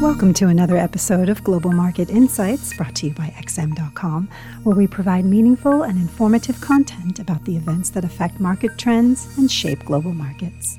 Welcome to another episode of Global Market Insights brought to you by XM.com, where we provide meaningful and informative content about the events that affect market trends and shape global markets.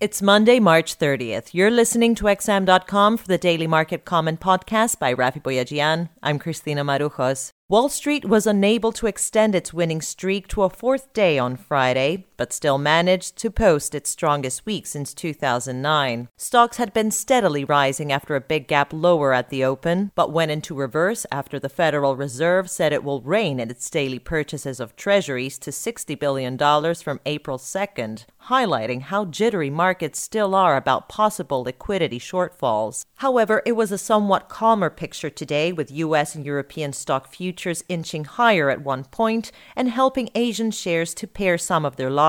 It's Monday, March 30th. You're listening to XM.com for the Daily Market Comment podcast by Raffi Boyadjian. I'm Christina Marujos. Wall Street was unable to extend its winning streak to a fourth day on Friday, but still managed to post its strongest week since 2009. Stocks had been steadily rising after a big gap lower at the open, but went into reverse after the Federal Reserve said it will rein in its daily purchases of treasuries to $60 billion from April 2nd, highlighting how jittery markets still are about possible liquidity shortfalls. However, it was a somewhat calmer picture today with US and European stock futures inching higher at one point and helping Asian shares to pare some of their losses.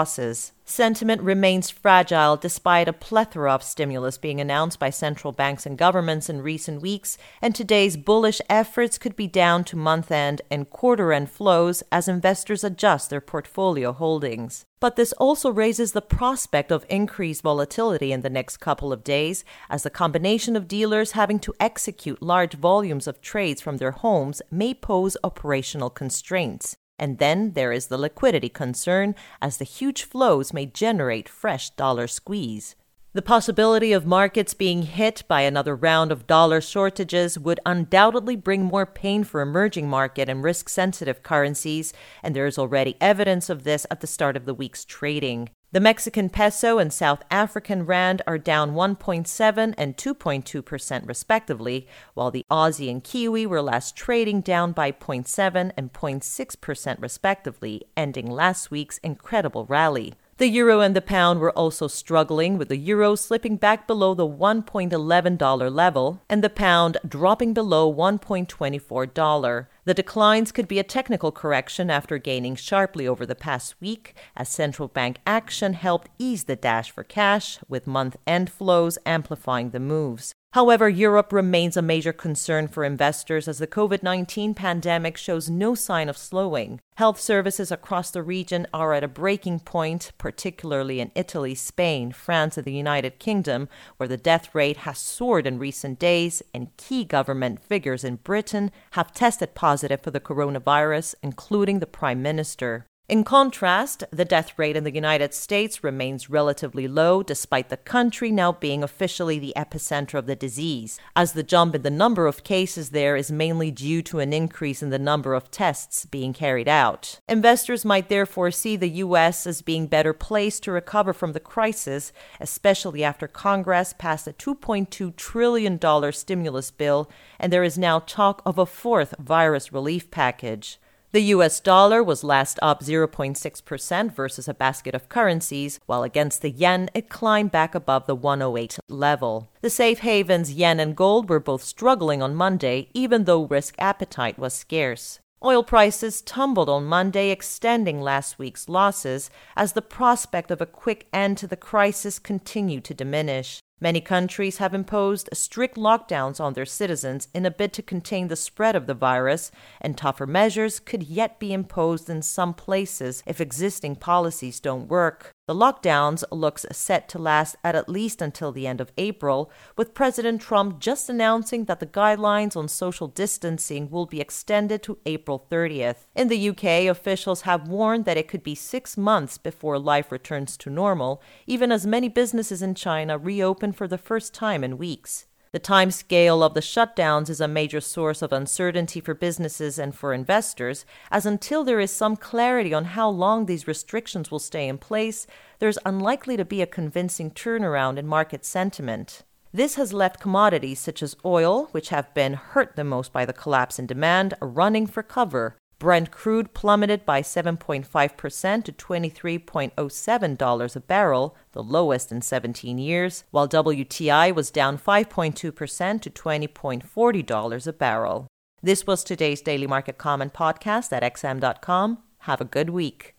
Sentiment remains fragile despite a plethora of stimulus being announced by central banks and governments in recent weeks, and today's bullish efforts could be down to month end and quarter end flows as investors adjust their portfolio holdings. But this also raises the prospect of increased volatility in the next couple of days, as the combination of dealers having to execute large volumes of trades from their homes may pose operational constraints. And then there is the liquidity concern, as the huge flows may generate fresh dollar squeeze. The possibility of markets being hit by another round of dollar shortages would undoubtedly bring more pain for emerging market and risk sensitive currencies, and there is already evidence of this at the start of the week's trading. The Mexican peso and South African rand are down 1.7 and 2.2% respectively, while the Aussie and Kiwi were last trading down by 0.7 and 0.6% respectively, ending last week's incredible rally. The euro and the pound were also struggling, with the euro slipping back below the $1.11 level and the pound dropping below $1.24. The declines could be a technical correction after gaining sharply over the past week, as central bank action helped ease the dash for cash, with month end flows amplifying the moves. However, Europe remains a major concern for investors as the COVID 19 pandemic shows no sign of slowing. Health services across the region are at a breaking point, particularly in Italy, Spain, France, and the United Kingdom, where the death rate has soared in recent days, and key government figures in Britain have tested positive positive for the coronavirus, including the Prime Minister. In contrast, the death rate in the United States remains relatively low, despite the country now being officially the epicenter of the disease, as the jump in the number of cases there is mainly due to an increase in the number of tests being carried out. Investors might therefore see the U.S. as being better placed to recover from the crisis, especially after Congress passed a $2.2 trillion stimulus bill, and there is now talk of a fourth virus relief package. The US dollar was last up 0.6% versus a basket of currencies, while against the yen it climbed back above the 108 level. The safe havens yen and gold were both struggling on Monday, even though risk appetite was scarce. Oil prices tumbled on Monday, extending last week's losses as the prospect of a quick end to the crisis continued to diminish. Many countries have imposed strict lockdowns on their citizens in a bid to contain the spread of the virus, and tougher measures could yet be imposed in some places if existing policies don't work. The lockdowns looks set to last at at least until the end of April, with President Trump just announcing that the guidelines on social distancing will be extended to April 30th. In the UK, officials have warned that it could be 6 months before life returns to normal, even as many businesses in China reopen for the first time in weeks. The time scale of the shutdowns is a major source of uncertainty for businesses and for investors, as until there is some clarity on how long these restrictions will stay in place, there's unlikely to be a convincing turnaround in market sentiment. This has left commodities such as oil, which have been hurt the most by the collapse in demand, running for cover, Brent crude plummeted by 7.5% to $23.07 a barrel, the lowest in 17 years, while WTI was down 5.2% to $20.40 a barrel. This was today's Daily Market Comment podcast at xm.com. Have a good week.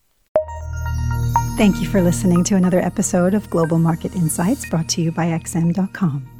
Thank you for listening to another episode of Global Market Insights brought to you by xm.com.